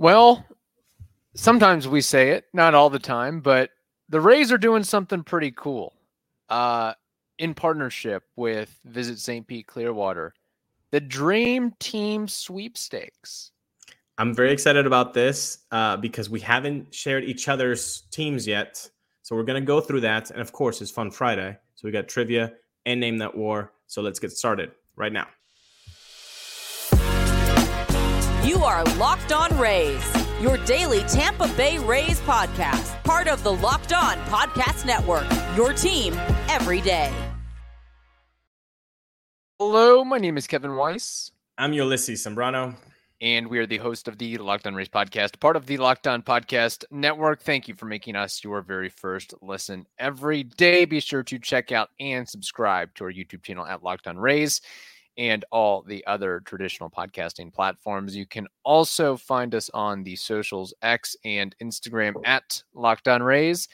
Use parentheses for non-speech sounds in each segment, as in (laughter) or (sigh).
Well, sometimes we say it, not all the time, but the Rays are doing something pretty cool. Uh, in partnership with Visit St. Pete Clearwater, the Dream Team Sweepstakes. I'm very excited about this uh, because we haven't shared each other's teams yet. So we're going to go through that. And of course, it's Fun Friday. So we got trivia and Name That War. So let's get started right now. You are Locked On Rays, your daily Tampa Bay Rays podcast, part of the Locked On Podcast Network, your team every day. Hello, my name is Kevin Weiss. I'm Ulises Sambrano. And we are the host of the Locked On Rays podcast, part of the Locked On Podcast Network. Thank you for making us your very first listen every day. Be sure to check out and subscribe to our YouTube channel at Locked On Rays and all the other traditional podcasting platforms. You can also find us on the socials X and Instagram at Locked On Rays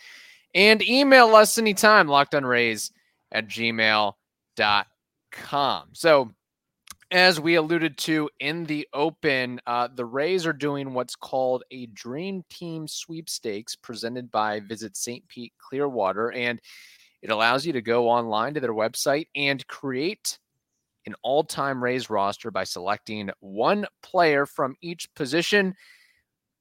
and email us anytime, lockedonrays at gmail.com. So, as we alluded to in the open, uh, the Rays are doing what's called a Dream Team Sweepstakes presented by Visit St. Pete Clearwater. And it allows you to go online to their website and create an all time Rays roster by selecting one player from each position.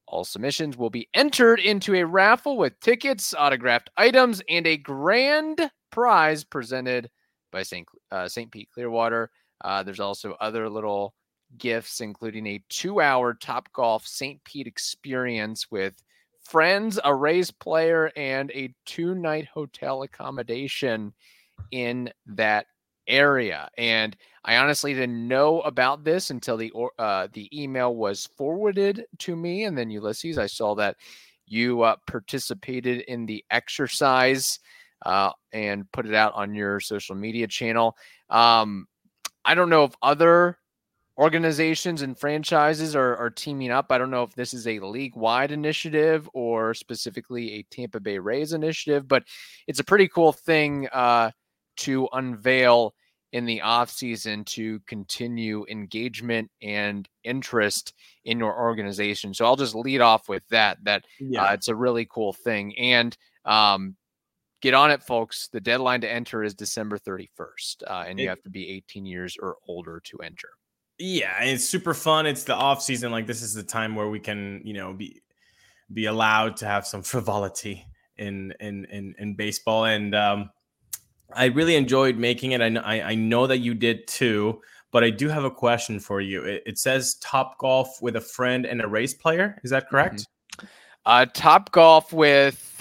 All submissions will be entered into a raffle with tickets, autographed items, and a grand prize presented by St. Uh, St. Pete Clearwater. Uh, there's also other little gifts, including a two hour Top Golf St. Pete experience with friends, a Rays player, and a two night hotel accommodation in that area. And I honestly didn't know about this until the uh, the email was forwarded to me, and then Ulises, I saw that you uh, participated in the exercise uh, and put it out on your social media channel. Um, I don't know if other organizations and franchises are, are teaming up. I don't know if this is a league wide initiative or specifically a Tampa Bay Rays initiative, but it's a pretty cool thing uh, to unveil in the offseason to continue engagement and interest in your organization. So I'll just lead off with that, that uh, yeah. uh, it's a really cool thing. And um, get on it, folks. The deadline to enter is December 31st, uh, and it, you have to be 18 years or older to enter. Yeah, it's super fun. It's the off season. Like this is the time where we can, you know, be be allowed to have some frivolity in in in, in baseball. And um, I really enjoyed making it. I know, I, I know that you did too. But I do have a question for you. It, it says Top Golf with a friend and a Rays player. Is that correct? Mm-hmm. Uh, top Golf with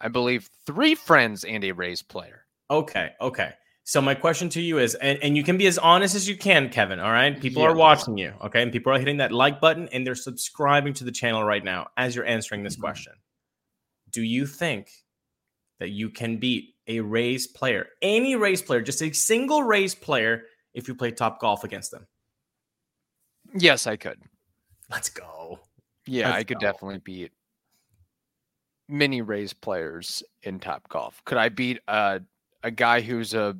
I believe, three friends and a Rays player. Okay. Okay. So my question to you is, and, and you can be as honest as you can, Kevin. All right. People yes. are watching you. Okay. And people are hitting that like button and they're subscribing to the channel right now as you're answering this mm-hmm. question. Do you think that you can beat a Rays player, any Rays player, just a single Rays player, if you play top golf against them? Yes, I could. Let's go. Yeah, Let's I could go. definitely beat many Rays players in Top Golf. Could I beat a a guy who's a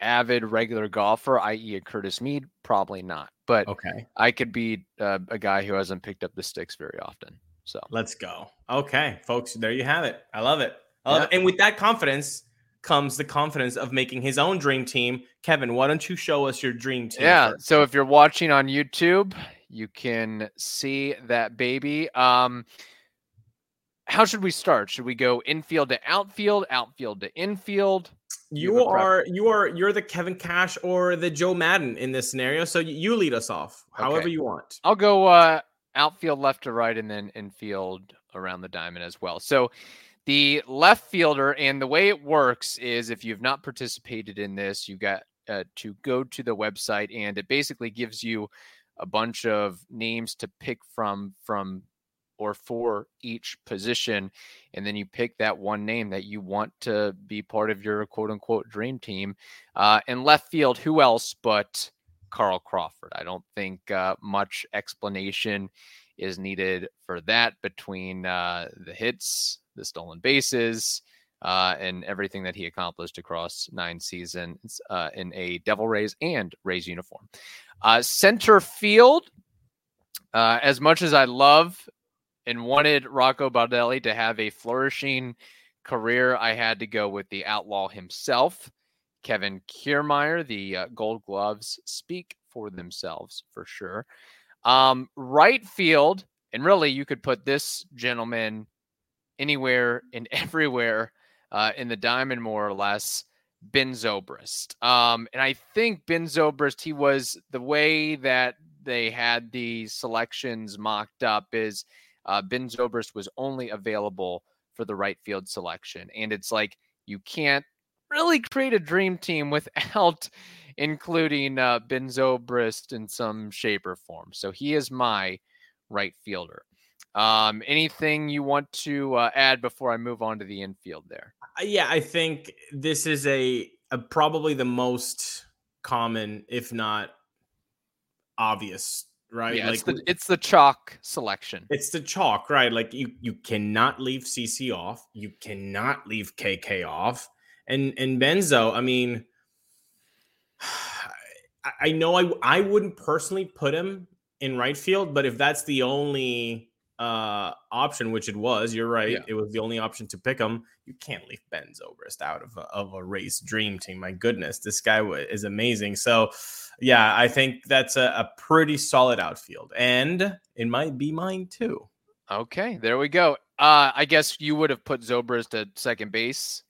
avid regular golfer, i.e., a Curtis Mead? Probably not. But okay, I could beat uh, a guy who hasn't picked up the sticks very often. So let's go. Okay, folks, there you have it. I love it. I love yeah. it. And with that confidence comes the confidence of making his own dream team. Kevin, why don't you show us your dream team? Yeah. First? So if you're watching on YouTube, you can see that baby. Um, how should we start? Should we go infield to outfield, outfield to infield? You, you are you are you're the Kevin Cash or the Joe Maddon in this scenario. So you lead us off however okay. you want. I'll go uh, outfield left to right and then infield around the diamond as well. So the left fielder and the way it works is if you've not participated in this, you got uh, to go to the website and it basically gives you a bunch of names to pick from from or for each position. And then you pick that one name that you want to be part of your quote unquote dream team. Uh, and left field, who else but Carl Crawford? I don't think uh, much explanation is needed for that between uh, the hits, the stolen bases. Uh, and everything that he accomplished across nine seasons uh, in a Devil Rays and Rays uniform. Uh, center field, Uh, as much as I love and wanted Rocco Baldelli to have a flourishing career, I had to go with the outlaw himself, Kevin Kiermaier. The uh, Gold Gloves speak for themselves for sure. Um, right field, and really, you could put this gentleman anywhere and (laughs) everywhere uh, in the diamond, more or less. Ben Zobrist. Um, and I think Ben Zobrist, he was the way that they had the selections mocked up is uh, Ben Zobrist was only available for the right field selection. And it's like you can't really create a dream team without (laughs) including uh, Ben Zobrist in some shape or form. So he is my right fielder. Um, anything you want to uh, add before I move on to the infield there? Uh, yeah, I think this is a, a probably the most common, if not obvious right? Yeah, like, it's the it's the chalk selection. It's the chalk, right? Like you you cannot leave CC off, you cannot leave KK off, and and Benzo. I mean, (sighs) I know I I wouldn't personally put him in right field, but if that's the only uh option, which it was, you're right. Yeah. It was the only option to pick him. You can't leave Ben Zobrist out of a, of a Rays dream team. My goodness, this guy is amazing. So, yeah, I think that's a, a pretty solid outfield, and it might be mine too. Okay, there we go. Uh, I guess you would have put Zobrist at second base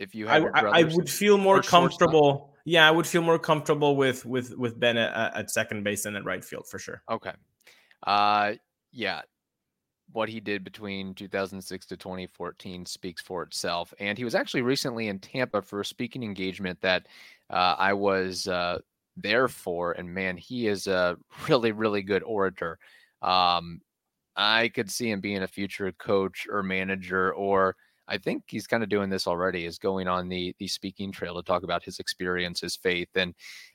if you had. I, I would feel more comfortable. Yeah, I would feel more comfortable with with with Ben at, at second base than at right field for sure. Okay. Uh, yeah, what he did between 2006 to 2014 speaks for itself. And he was actually recently in Tampa for a speaking engagement that uh, I was uh, there for. And man, he is a (laughs) really, really good orator. Um, I could see him being a future coach or manager, or I think he's kind of doing this already, is going on the the speaking trail to talk about his experience, his faith, and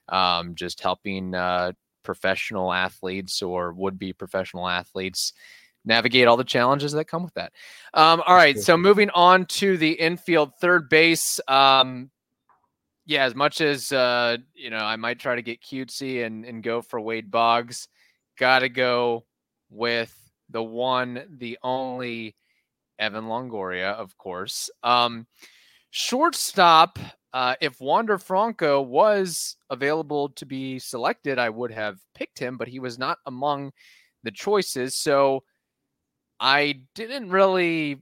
um, just helping uh, professional athletes or would be professional athletes navigate all the challenges that come with that. Um, all right, so moving on to the infield third base. Um, yeah, as much as uh, you know, I might try to get cutesy and, and go for Wade Boggs, gotta go with the one, the only Evan Longoria, of course. Um, shortstop, uh, if Wander Franco was available to be selected, I would have picked him, but he was not among the choices. So I didn't really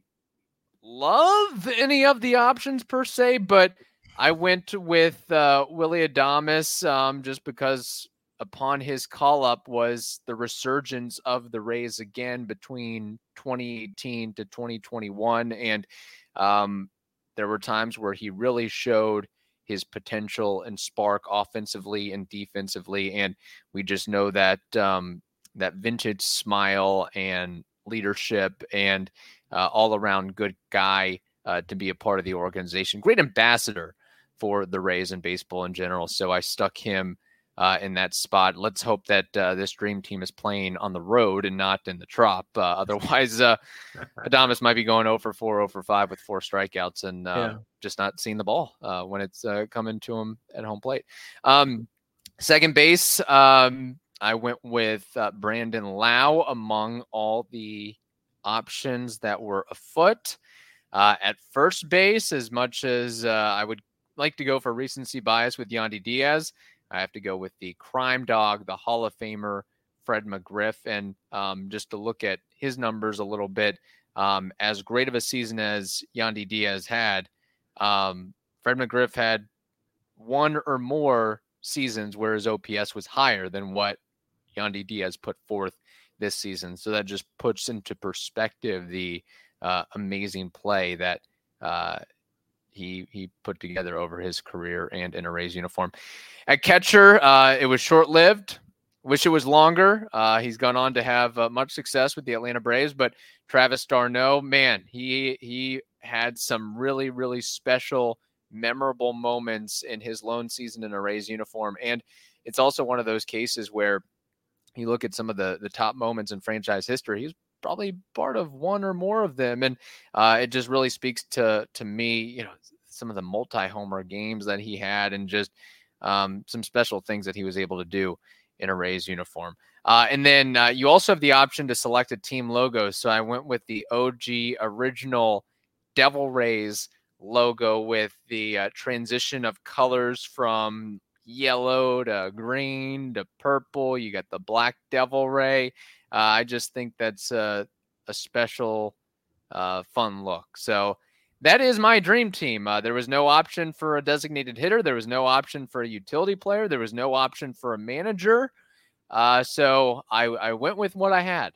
love any of the options per se, but I went with uh, Willy Adames um, just because upon his call up was the resurgence of the Rays again between 2018 to 2021. And um, there were times where he really showed his potential and spark offensively and defensively. And we just know that um, that vintage smile and leadership and uh, all around good guy uh, to be a part of the organization. Great ambassador for the Rays and baseball in general. So I stuck him uh, in that spot. Let's hope that uh, this dream team is playing on the road and not in the trop. Uh, (laughs) otherwise, uh, (laughs) Adames might be going over 4, over 5 with four strikeouts and uh, yeah. just not seeing the ball uh, when it's coming to him at home plate. Um, second base, um, I went with uh, Brandon Lowe among all the options that were afoot. Uh, at first base, as much as uh, I would like to go for recency bias with Yandy Diaz, I have to go with the crime dog, the Hall of Famer, Fred McGriff. And um, just to look at his numbers a little bit, um, as great of a season as Yandy Diaz had, um, Fred McGriff had one or more seasons where his OPS was higher than what Yandy Diaz put forth this season. So that just puts into perspective the uh, amazing play that uh, he he put together over his career and in a Rays uniform. At catcher, uh, it was short lived. Wish it was longer. Uh, he's gone on to have uh, much success with the Atlanta Braves, but Travis d'Arnaud, man, he he had some really really special, memorable moments in his lone season in a Rays uniform, and it's also one of those cases where you look at some of the the top moments in franchise history. He's probably part of one or more of them, and uh, it just really speaks to to me. You know, some of the multi homer games that he had, and just um, some special things that he was able to do in a Rays uniform. Uh, and then uh, you also have the option to select a team logo. So I went with the OG original Devil Rays logo with the uh, transition of colors from yellow to green to purple. You got the black Devil Ray. Uh, I just think that's a, a special, uh, fun look. So that is my dream team. Uh, there was no option for a designated hitter. There was no option for a utility player. There was no option for a manager. Uh, so I, I went with what I had.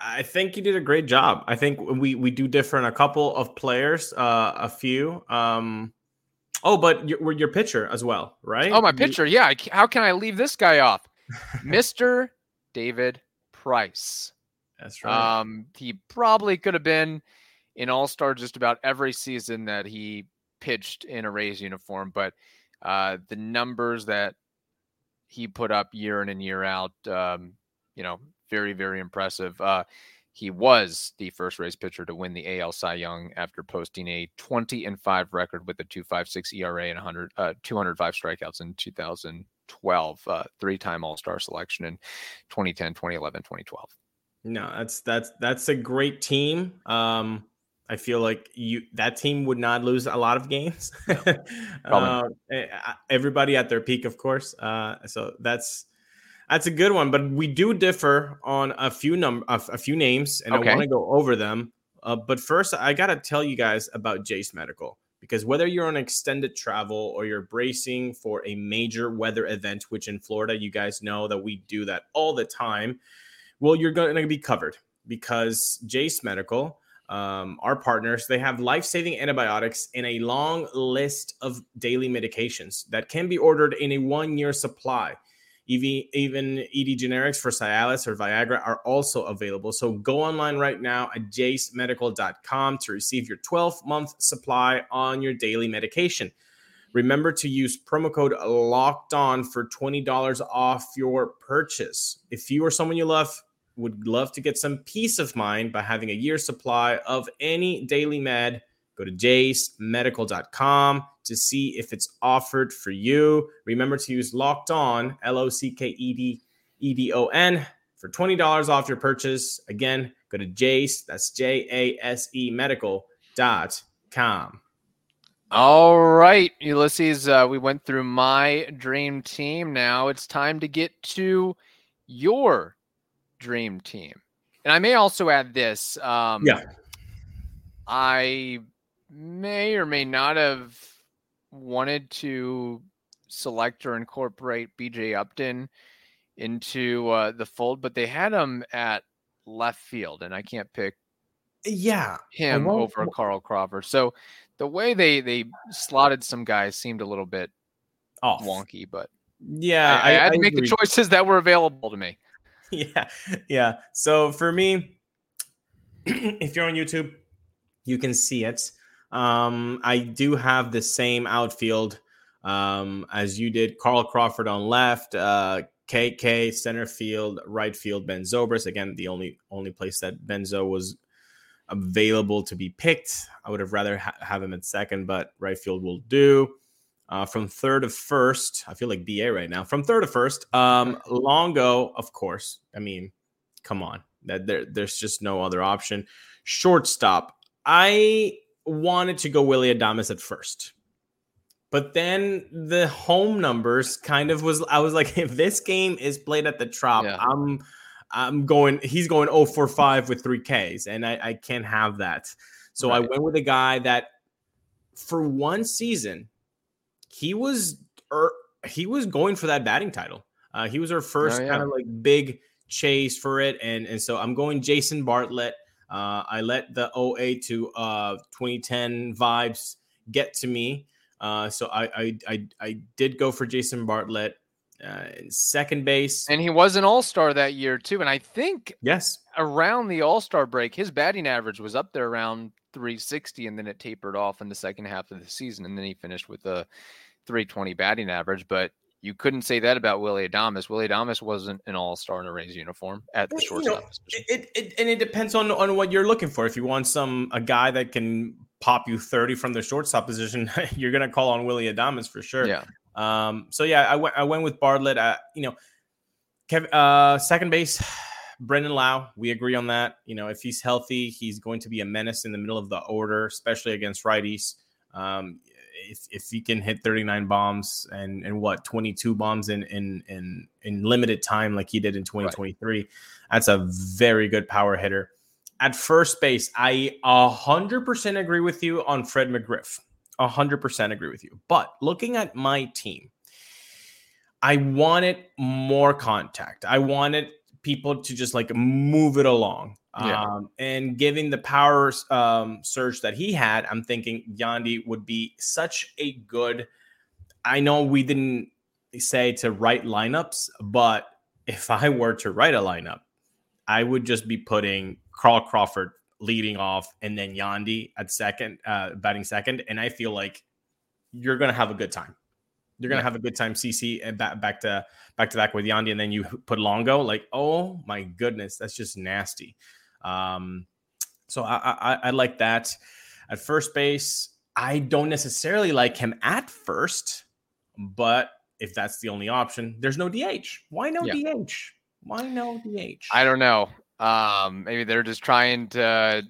I think you did a great job. I think we we do differ in a couple of players, uh, a few. Um, oh, but your your pitcher as well, right? Oh, my pitcher. Yeah. How can I leave this guy off? (laughs) Mister David Price. That's right. Um, he probably could have been in All Star just about every season that he pitched in a Rays uniform, but uh, the numbers that he put up year in and year out. Um, you know, very, very impressive. Uh, he was the first Rays pitcher to win the AL Cy Young after posting a 20 and 5 record with a 2.56 ERA and 100, uh, 205 strikeouts in 2012. Uh, Three time All Star selection in 2010, 2011, 2012. No, that's that's that's a great team. Um, I feel like you that team would not lose a lot of games. (laughs) uh, everybody at their peak, of course. Uh, so that's that's a good one. But we do differ on a few num a, a few names, and okay. I want to go over them. Uh, but first, I gotta tell you guys about Jase Medical because whether you're on extended travel or you're bracing for a major weather event, which in Florida you guys know that we do that all the time, well, you're going to be covered because Jase Medical um, our partners, they have life saving antibiotics and a long list of daily medications that can be ordered in a one year supply. Even, even ED generics for Cialis or Viagra are also available. So go online right now at jasemedical.com to receive your 12 month supply on your daily medication. Remember to use promo code locked on for $20 off your purchase. If you or someone you love would love to get some peace of mind by having a year supply of any daily med, go to jasemedical.com to see if it's offered for you. Remember to use locked on, L O C K E D E D O N, for $20 off your purchase. Again, go to Jase, that's J A S E medical.com. All right, Ulises, uh, we went through my dream team. Now it's time to get to your dream team. And I may also add this. Um, yeah. I may or may not have wanted to select or incorporate BJ Upton into uh, the fold, but they had him at left field, and I can't pick yeah him over Carl Crawford. So the way they they slotted some guys seemed a little bit off wonky, but yeah, I, I, I had to make agree. the choices that were available to me. (laughs) yeah, yeah. So for me, (clears throat) if you're on YouTube, you can see it. Um, I do have the same outfield um, as you did. Carl Crawford on left, uh, KK center field, right field Ben Zobrist. Again, the only only place that Benzo was available to be picked. I would have rather ha- have him at second, but right field will do. Uh, from third to first, I feel like BA right now. From third to first, um, Longo, of course. I mean, come on, that there, there's just no other option. Shortstop, I wanted to go Willy Adames at first, but then the home numbers kind of was. I was like, (laughs) if this game is played at the Trop, yeah. I'm, I'm going. He's going 0 for 5 with three Ks, and I, I can't have that. So right. I went with a guy that, for one season he was er, he was going for that batting title. Uh, he was our first oh, yeah. kind of like big chase for it, and and so I'm going Jason Bartlett. Uh, I let the 08 to uh, 2010 vibes get to me, uh, so I, I I I did go for Jason Bartlett. Uh, second base. And he was an all star that year, too. And I think yes, around the all star break, his batting average was up there around 360, and then it tapered off in the second half of the season. And then he finished with a 320 batting average, but you couldn't say that about Willy Adames. Willy Adames wasn't an all star in a Rays uniform at the shortstop you know. It, it, and it depends on, on what you're looking for. If you want some a guy that can pop you 30 from the shortstop position, (laughs) you're gonna call on Willy Adames for sure. Yeah. Um, so yeah, I went I went with Bartlett. At, you know, Kev, uh, second base, (sighs) Brandon Lowe, We agree on that. You know, if he's healthy, he's going to be a menace in the middle of the order, especially against righties. Um, if, if he can hit 39 bombs and, and what 22 bombs in, in in in limited time like he did in 2023 right. that's a very good power hitter. At first base i 100% agree with you on fred mcgriff. 100% agree with you. But looking at my team i wanted more contact. I wanted people to just like move it along yeah. Um, and giving the power um, surge that he had, I'm thinking Yandy would be such a good. I know we didn't say to write lineups, but if I were to write a lineup, I would just be putting Carl Crawford leading off and then Yandy at second, uh, batting second. And I feel like you're going to have a good time. You're gonna yeah. have a good time, CC, and back back to back to back with Yandy, and then you put Longo. Like, oh my goodness, that's just nasty. Um, so I, I, I like that. At first base, I don't necessarily like him at first, but if that's the only option, there's no DH. Why no yeah. DH? Why no DH? I don't know. Um, maybe they're just trying to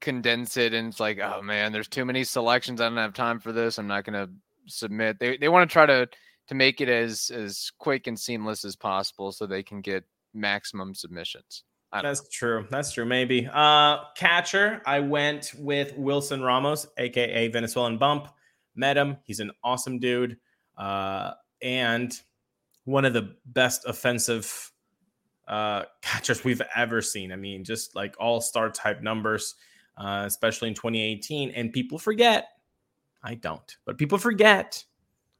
condense it and it's like, oh man, there's too many selections. I don't have time for this. I'm not gonna submit. They they want to try to to make it as as quick and seamless as possible so they can get maximum submissions. That's true. That's true. Maybe. Uh, catcher, I went with Wilson Ramos, aka Venezuelan Bump. Met him. He's an awesome dude. Uh, and one of the best offensive uh, catchers we've ever seen. I mean, just like all star type numbers, uh, especially in 2018. And people forget, I don't, but people forget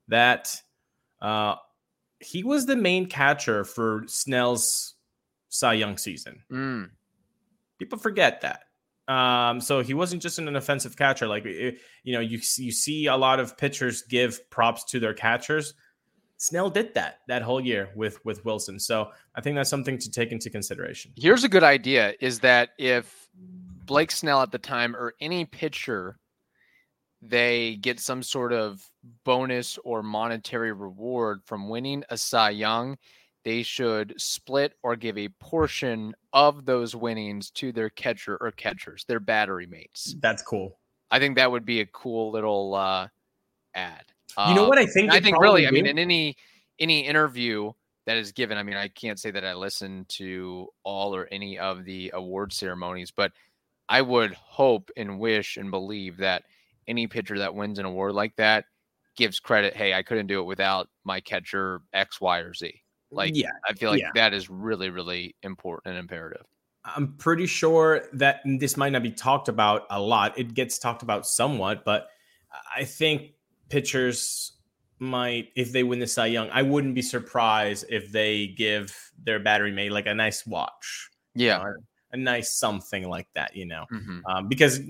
that uh, he was the main catcher for Snell's Cy Young season. Mm. People forget that. Um, so he wasn't just an offensive catcher. Like you know, you you see a lot of pitchers give props to their catchers. Snell did that that whole year with with Wilson. So I think that's something to take into consideration. Here's a good idea: is that if Blake Snell at the time or any pitcher, they get some sort of bonus or monetary reward from winning a Cy Young they should split or give a portion of those winnings to their catcher or catchers, their battery mates. That's cool. I think that would be a cool little uh, ad. You know what I think? I think really, do? I mean, in any any interview that is given, I mean, I can't say that I listen to all or any of the award ceremonies, but I would hope and wish and believe that any pitcher that wins an award like that gives credit. Hey, I couldn't do it without my catcher X, Y, or Z. Like, yeah, I feel like yeah. that is really, really important and imperative. I'm pretty sure that this might not be talked about a lot. It gets talked about somewhat, but I think pitchers might, if they win the Cy Young, I wouldn't be surprised if they give their battery mate like a nice watch. Yeah. a nice something like that, you know, mm-hmm. um, because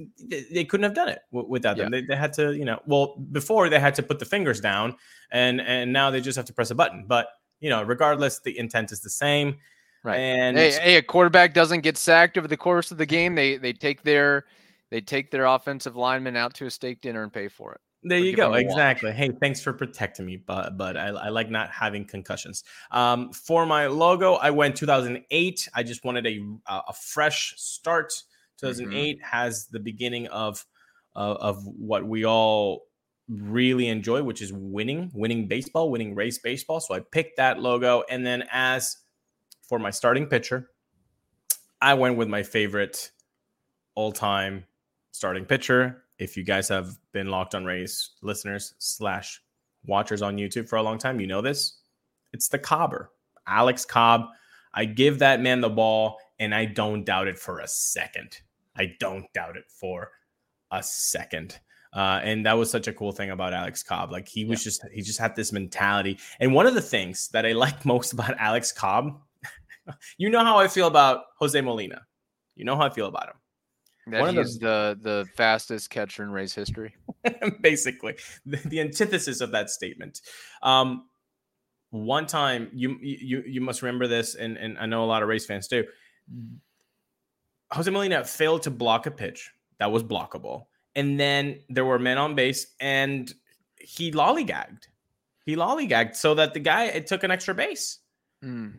they couldn't have done it w- without them. Yeah. They, they, had to, you know, well, before they had to put the fingers down, and and now they just have to press a button. But you know, regardless, the intent is the same. Right. And hey, hey, a quarterback doesn't get sacked over the course of the game. They they take their they take their offensive lineman out to a steak dinner and pay for it. There you go. Exactly. Hey, thanks for protecting me, but but I, I like not having concussions. Um, for my logo, I went 2008. I just wanted a a fresh start. 2008 mm-hmm. has the beginning of uh, of what we all really enjoy, which is winning, winning baseball, winning Rays baseball. So I picked that logo. And then as for my starting pitcher, I went with my favorite all time starting pitcher. If you guys have been locked on Rays listeners slash watchers on YouTube for a long time, you know this. It's the Cobber, Alex Cobb. I give that man the ball, and I don't doubt it for a second. I don't doubt it for a second. Uh, and that was such a cool thing about Alex Cobb. Like he was yeah. just he just had this mentality. And one of the things that I (laughs) like most about Alex Cobb, (laughs) you know how I feel about Jose Molina. You know how I feel about him. That one he's the, the the fastest catcher in Rays history. (laughs) Basically, the, the, antithesis of that statement. Um, one time, you you you must remember this, and and I know a lot of Rays fans do. Jose Molina failed to block a pitch that was blockable and then there were men on base, and he lollygagged. He lollygagged so that the guy it took an extra base. Mm.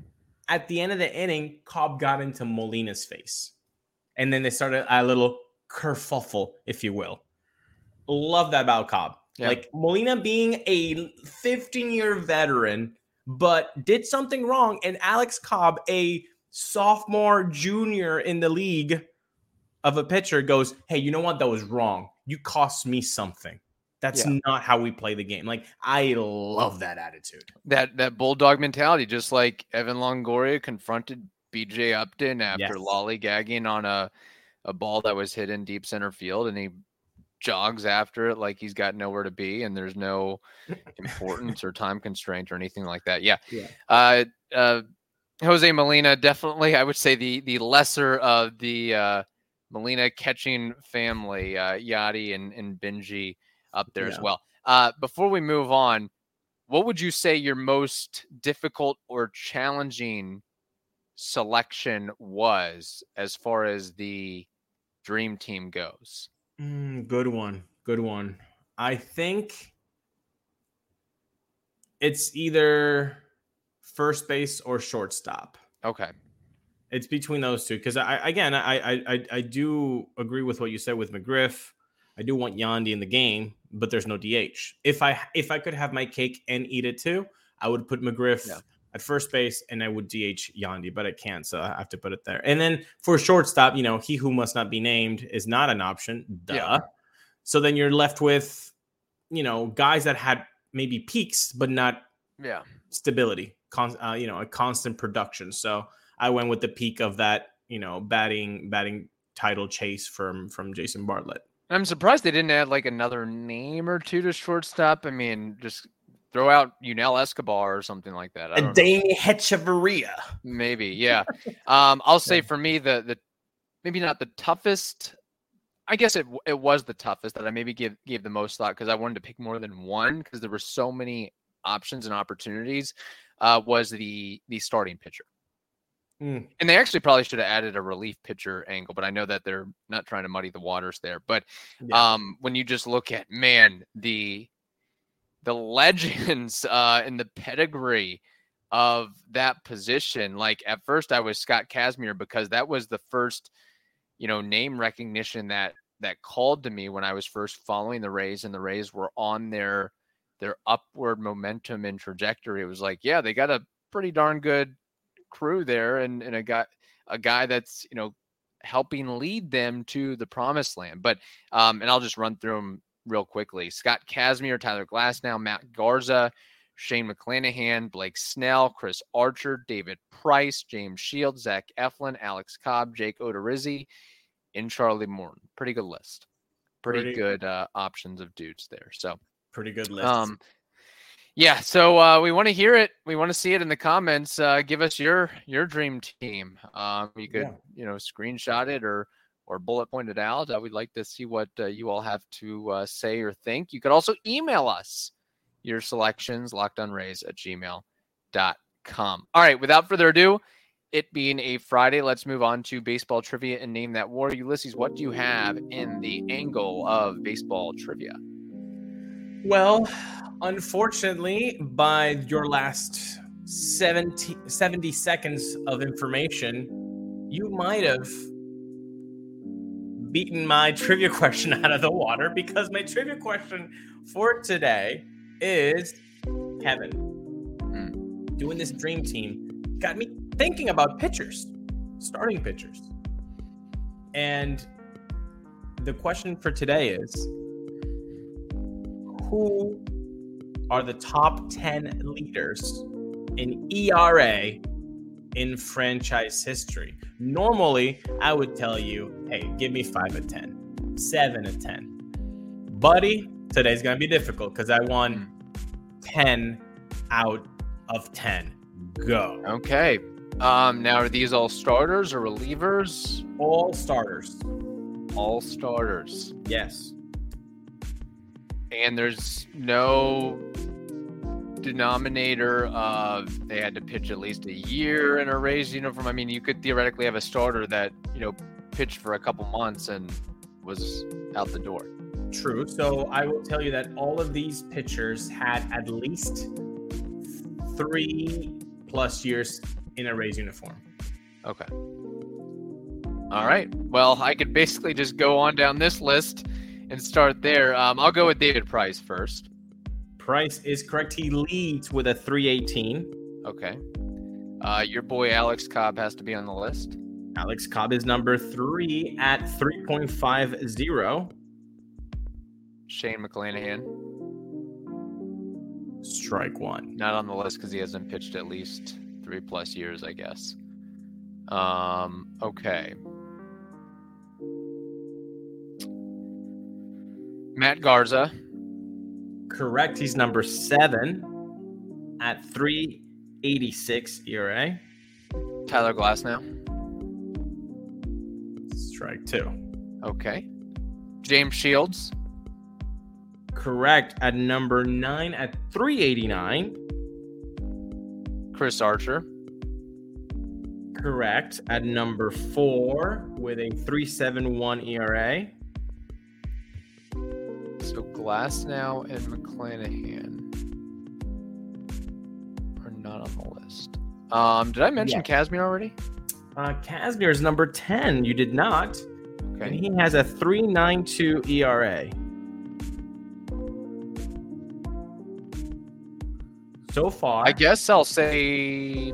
at the end of the inning, Cobb got into Molina's face. And then they started a little kerfuffle, if you will. Love that about Cobb. Yeah. Like Molina being a 15 year veteran, but did something wrong. And Alex Cobb, a sophomore, junior in the league of a pitcher, goes, Hey, you know what? That was wrong. You cost me something. That's yeah. not how we play the game. Like I love that attitude. That that bulldog mentality, just like Evan Longoria confronted BJ Upton after yes. lollygagging on a a ball that was hit in deep center field and he jogs after it like he's got nowhere to be and there's no (laughs) importance or time constraint or anything like that. Yeah. yeah. Uh, uh, Jose Molina, definitely, I would say the the lesser of the uh, Molina catching family, uh, Yadi and, and Benji up there yeah. as well. Uh, before we move on, what would you say your most difficult or challenging selection was as far as the dream team goes? Mm, good one. Good one. I think it's either first base or shortstop. Okay. It's between those two because I again I, I I do agree with what you said with McGriff. I do want Yandy in the game, but there's no DH. If I if I could have my cake and eat it too, I would put McGriff yeah. at first base and I would DH Yandy, but I can't, so I have to put it there. And then for shortstop, you know, he who must not be named is not an option. Duh. Yeah. So then you're left with, you know, guys that had maybe peaks but not yeah stability, con- uh, you know, a constant production. So I went with the peak of that, you know, batting batting title chase from from Jason Bartlett. I'm surprised they didn't add like another name or two to shortstop. I mean, just throw out Yunel Escobar or something like that. A Danny Hechavarria. Maybe, yeah. um, I'll (laughs) say for me the the maybe not the toughest. I guess it it was the toughest that I maybe give gave the most thought because I wanted to pick more than one because there were so many options and opportunities. Uh, was the the starting pitcher. Mm. And they actually probably should have added a relief pitcher angle, but I know that they're not trying to muddy the waters there. But yeah. um, when you just look at man, the the legends (laughs) uh, and the pedigree of that position, like at first I was Scott Kazmir because that was the first, you know, name recognition that that called to me when I was first following the Rays, and the Rays were on their their upward momentum and trajectory. It was like, yeah, they got a pretty darn good crew there and, and a guy a guy that's you know helping lead them to the promised land. But um, and I'll just run through them real quickly. Scott Kazmir, Tyler Glasnow, Matt Garza, Shane McClanahan, Blake Snell, Chris Archer, David Price, James Shields, Zach Eflin, Alex Cobb, Jake Odorizzi, and Charlie Morton. Pretty good list. Pretty, pretty good uh, options of dudes there. So pretty good list. Um, yeah, so uh, we want to hear it. We want to see it in the comments. Uh, give us your your dream team. Um, you could yeah. you know screenshot it or or bullet point it out. Uh, we'd like to see what uh, you all have to uh, say or think. You could also email us your selections lockedonrays at gmail.com. All right, without further ado, it being a Friday, let's move on to baseball trivia and name that war. Ulises, what do you have in the angle of baseball trivia? Well, unfortunately, by your last 70, 70 seconds of information, you might have beaten my (laughs) trivia question out of the water because my trivia question for today is Kevin. Mm. Doing this dream team got me thinking about pitchers, starting pitchers. And the question for today is who are the top 10 leaders in ERA in franchise history. Normally, I would tell you, hey, give me 5 of 10, 7 of 10. Buddy, today's going to be difficult because I won 10 out of 10. Go. Okay. Um, now, are these all starters or relievers? All starters. All starters. Yes and there's no denominator of they had to pitch at least a year in a Rays uniform. I mean, you could theoretically have a starter that you know pitched for a couple months and was out the door. True. So I will tell you that all of these pitchers had at least three plus years in a Rays uniform. Okay. All right. Well, I could basically just go on down this list and start there. Um, I'll go with David Price first. Price is correct. He leads with a 318. Okay. Uh, your boy Alex Cobb has to be on the list. Alex Cobb is number three at 3.50. Shane McClanahan. Strike one. Not on the list because he hasn't pitched at least three plus years, I guess. Um, okay. Matt Garza. Correct. He's number seven at 386 ERA. Tyler Glasnow. Strike two. Okay. James Shields. Correct. At number nine at 389. Chris Archer. Correct. At number four with a 371 ERA. So Glasnow and McClanahan are not on the list. Um, did I mention Yeah. Kazmir already? Uh, Kazmir is number 10. You did not. Okay. And he has a 392 ERA. So far, I guess I'll say.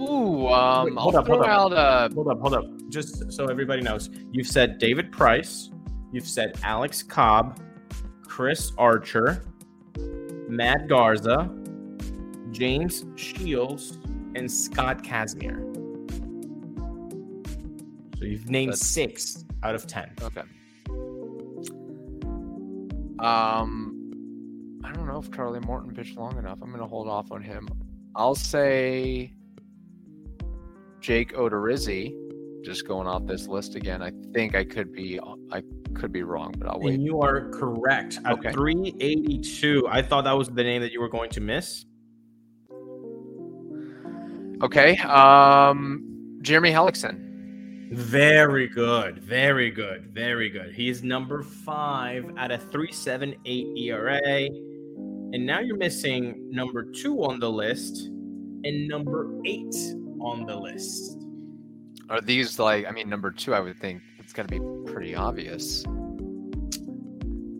Ooh, um, Wait, I'll hold up, hold out uh, hold up, hold up. Just so everybody knows, you've said David Price, you've said Alex Cobb, Chris Archer, Matt Garza, James Shields, and Scott Kazmir. So you've named That's- six out of ten. Okay. Um, I don't know if Charlie Morton pitched long enough. I'm gonna hold off on him. I'll say Jake Odorizzi. Just going off this list again. I think I could be I could be wrong, but I'll wait. And you are correct. At Okay. 382. I thought that was the name that you were going to miss. Okay. Um, Jeremy Hellickson. Very good. Very good. Very good. He is number five at a 378 ERA. And now you're missing number two on the list and number eight on the list. Are these like? I mean, number two. I would think it's gonna be pretty obvious.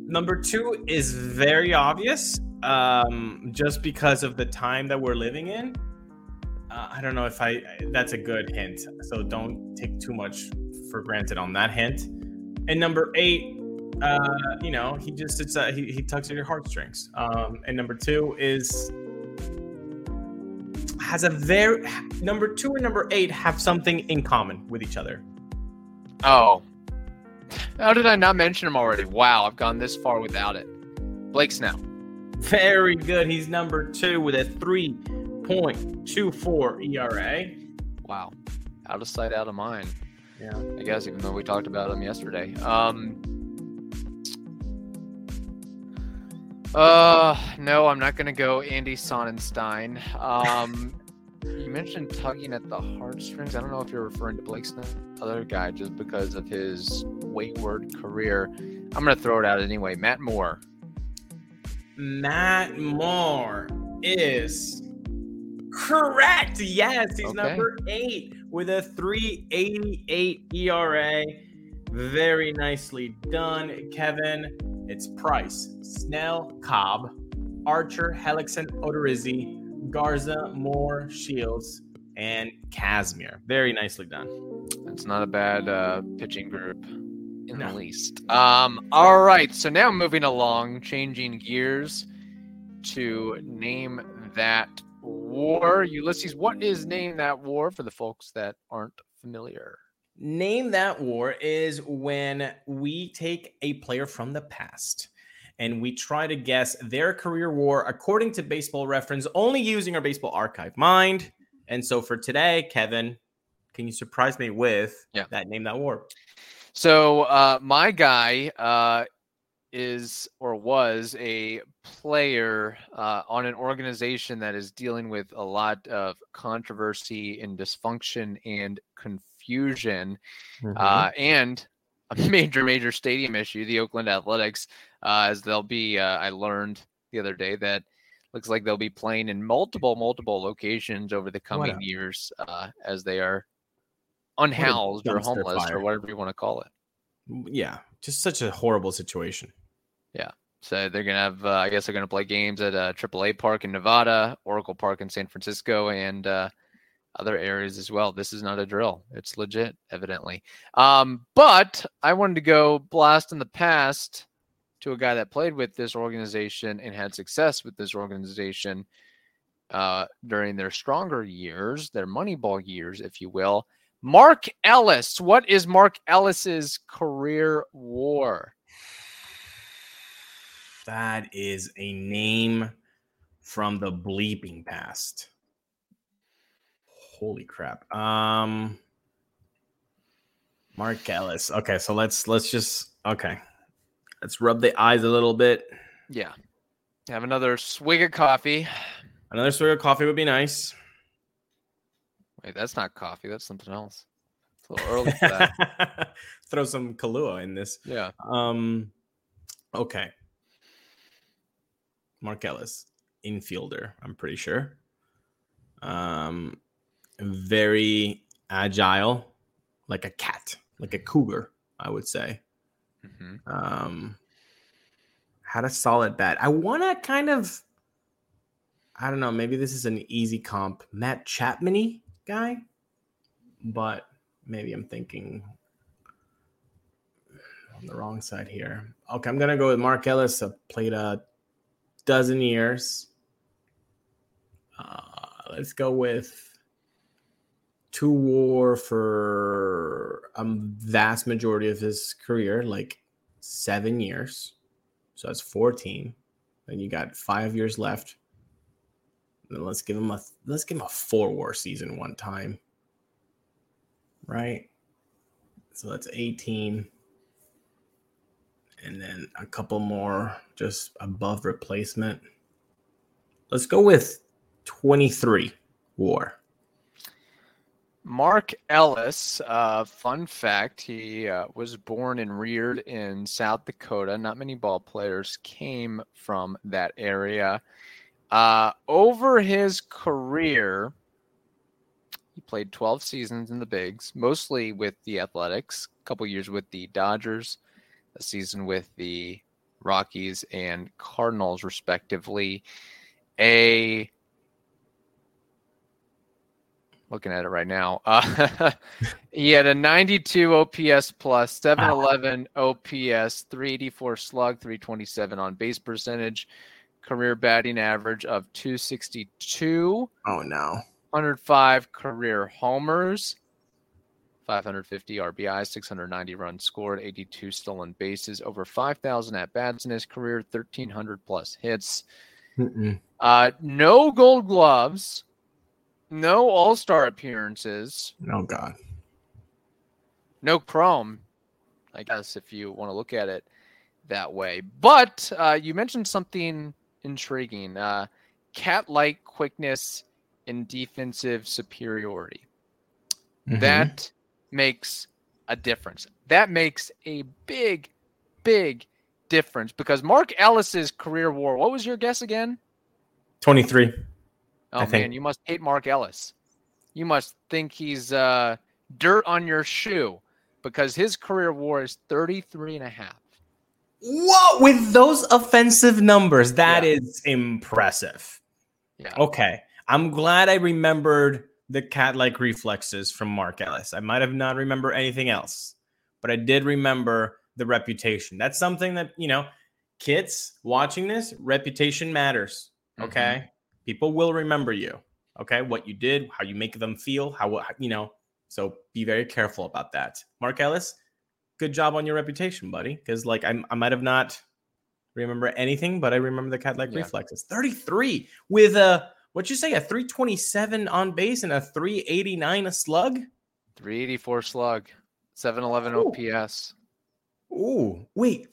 Number two is very obvious um, just because of the time that we're living in. Uh, I don't know if I, that's a good hint. So don't take too much for granted on that hint. And number eight, uh, you know, he just, it's, uh, he, he tugs at your heartstrings. Um, and number two is, has a very, number two and number eight have something in common with each other. Oh, how did I not mention him already? Wow, I've gone this far without it. Blake Snell. Very good. He's number two with a 3.24 ERA. Wow, out of sight, out of mind. Yeah. I guess even though we talked about him yesterday. Um. Uh, no, I'm not gonna go Andy Sonnanstine. Um, you mentioned tugging at the heartstrings. I don't know if you're referring to Blake Snell, other guy, just because of his wayward career. I'm gonna throw it out anyway. Matt Moore. Matt Moore is correct. Yes, he's Okay. number eight with a 388 ERA. Very nicely done, Kevin. It's Price, Snell, Cobb, Archer, Hellickson, Odorizzi, Garza, Moore, Shields, and Kazmir. Very nicely done. That's not a bad uh, pitching group in No. the least. Um, all right, so now moving along, changing gears to name that war. Ulises, what is name that war for the folks that aren't familiar? Name that war is when we take a player from the past and we try to guess their career war according to baseball reference, only using our baseball archive mind. And so for today, Kevin, can you surprise me with Yeah. that name that war? So uh, my guy uh, is or was a player uh, on an organization that is dealing with a lot of controversy and dysfunction and confusion, uh, and (laughs) a major, major stadium issue. The Oakland Athletics, uh, as they'll be. Uh, I learned the other day that looks like they'll be playing in multiple, multiple locations over the coming years uh, as they are unhoused or homeless fire. or whatever you want to call it. Yeah, just such a horrible situation. Yeah. So they're gonna have, uh, I guess they're gonna play games at uh, AAA Park in Nevada, Oracle Park in San Francisco, and uh, other areas as well. This is not a drill; it's legit, evidently. Um, but I wanted to go blast in the past to a guy that played with this organization and had success with this organization uh, during their stronger years, their Moneyball years, if you will. Mark Ellis. What is Mark Ellis's career war? That is a name from the bleeping past. Holy crap. Um Mark Ellis. Okay, so let's let's just okay. Let's rub the eyes a little bit. Yeah. Have another swig of coffee. Another swig of coffee would be nice. Wait, that's not coffee. That's something else. It's a little early for that. (laughs) Throw some Kahlua in this. Yeah. Um, okay. Mark Ellis, infielder, I'm pretty sure. Um, very agile, like a cat, like a cougar, I would say. hmm Um, had a solid bat. I want to kind of, I don't know, maybe this is an easy comp, Matt Chapman guy, but maybe I'm thinking on the wrong side here. Okay, I'm gonna go with Mark Ellis. I played a dozen years. Uh, let's go with two war for a vast majority of his career, like seven years. So that's 14. Then you got five years left. Let's give him a let's give him a four war season one time. Right? So that's 18. And then a couple more just above replacement. Let's go with 23 war. Mark Ellis, uh, fun fact, he uh, was born and reared in South Dakota. Not many ball players came from that area. Uh, over his career, he played 12 seasons in the Bigs, mostly with the Athletics, a couple years with the Dodgers, a season with the Rockies and Cardinals, respectively. A looking at it right now. Uh, (laughs) he had a 92 OPS plus, 711 OPS, 384 slug, 327 on base percentage, career batting average of 262, Oh no. 105 career homers, 550 RBI, 690 runs scored, 82 stolen bases, over 5,000 at bats in his career, 1,300 plus hits. Uh, no gold gloves, no all star appearances, Oh god. no chrome, I guess, if you want to look at it that way. But uh, you mentioned something intriguing uh, cat like quickness and defensive superiority. Mhm. That makes a difference. That makes a big, big difference because Mark Ellis's career war, what was your guess again? 23. Oh I man, think- you must hate Mark Ellis. You must think he's uh, dirt on your shoe because his career war is 33 and a half. What with those offensive numbers? That is Yeah. impressive. Yeah. Okay. I'm glad I remembered the cat like reflexes from Mark Ellis. I might have not remember anything else, but I did remember the reputation. That's something that, you know, kids watching this, reputation matters. Mm-hmm. Okay. People will remember you. Okay. What you did, how you make them feel, how, you know, so be very careful about that. Mark Ellis, good job on your reputation, buddy. Because, like, I, I might have not remember anything, but I remember the cat like Yeah. reflexes. 33 with a, what'd you say, a 327 on base and a 389 a slug? 384 slug, 711 Ooh. OPS. Ooh, wait.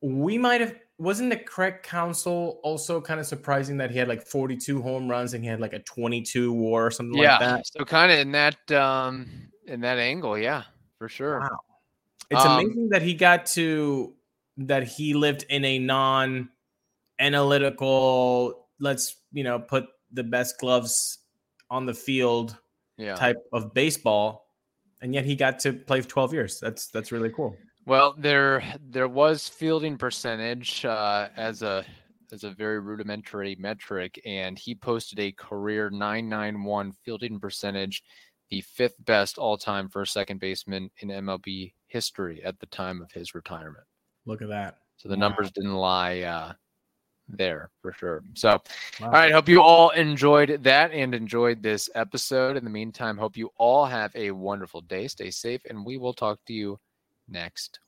We might have wasn't the correct council also kind of surprising that he had like 42 home runs and he had like a 22 war or something yeah. like that? So kind of in that um in that angle, yeah, for sure. Wow. It's Um, amazing that he got to that he lived in a non analytical let's you know put the best gloves on the field Yeah. type of baseball, and yet he got to play for 12 years. That's that's really cool. Well, there there was fielding percentage uh, as a as a very rudimentary metric, and he posted a career 991 fielding percentage, the fifth best all time for a second baseman in MLB history at the time of his retirement. Look at that. So the Wow. numbers didn't lie uh, there for sure. So Wow. all right, hope you all enjoyed that and enjoyed this episode. In the meantime, hope you all have a wonderful day. Stay safe, and we will talk to you next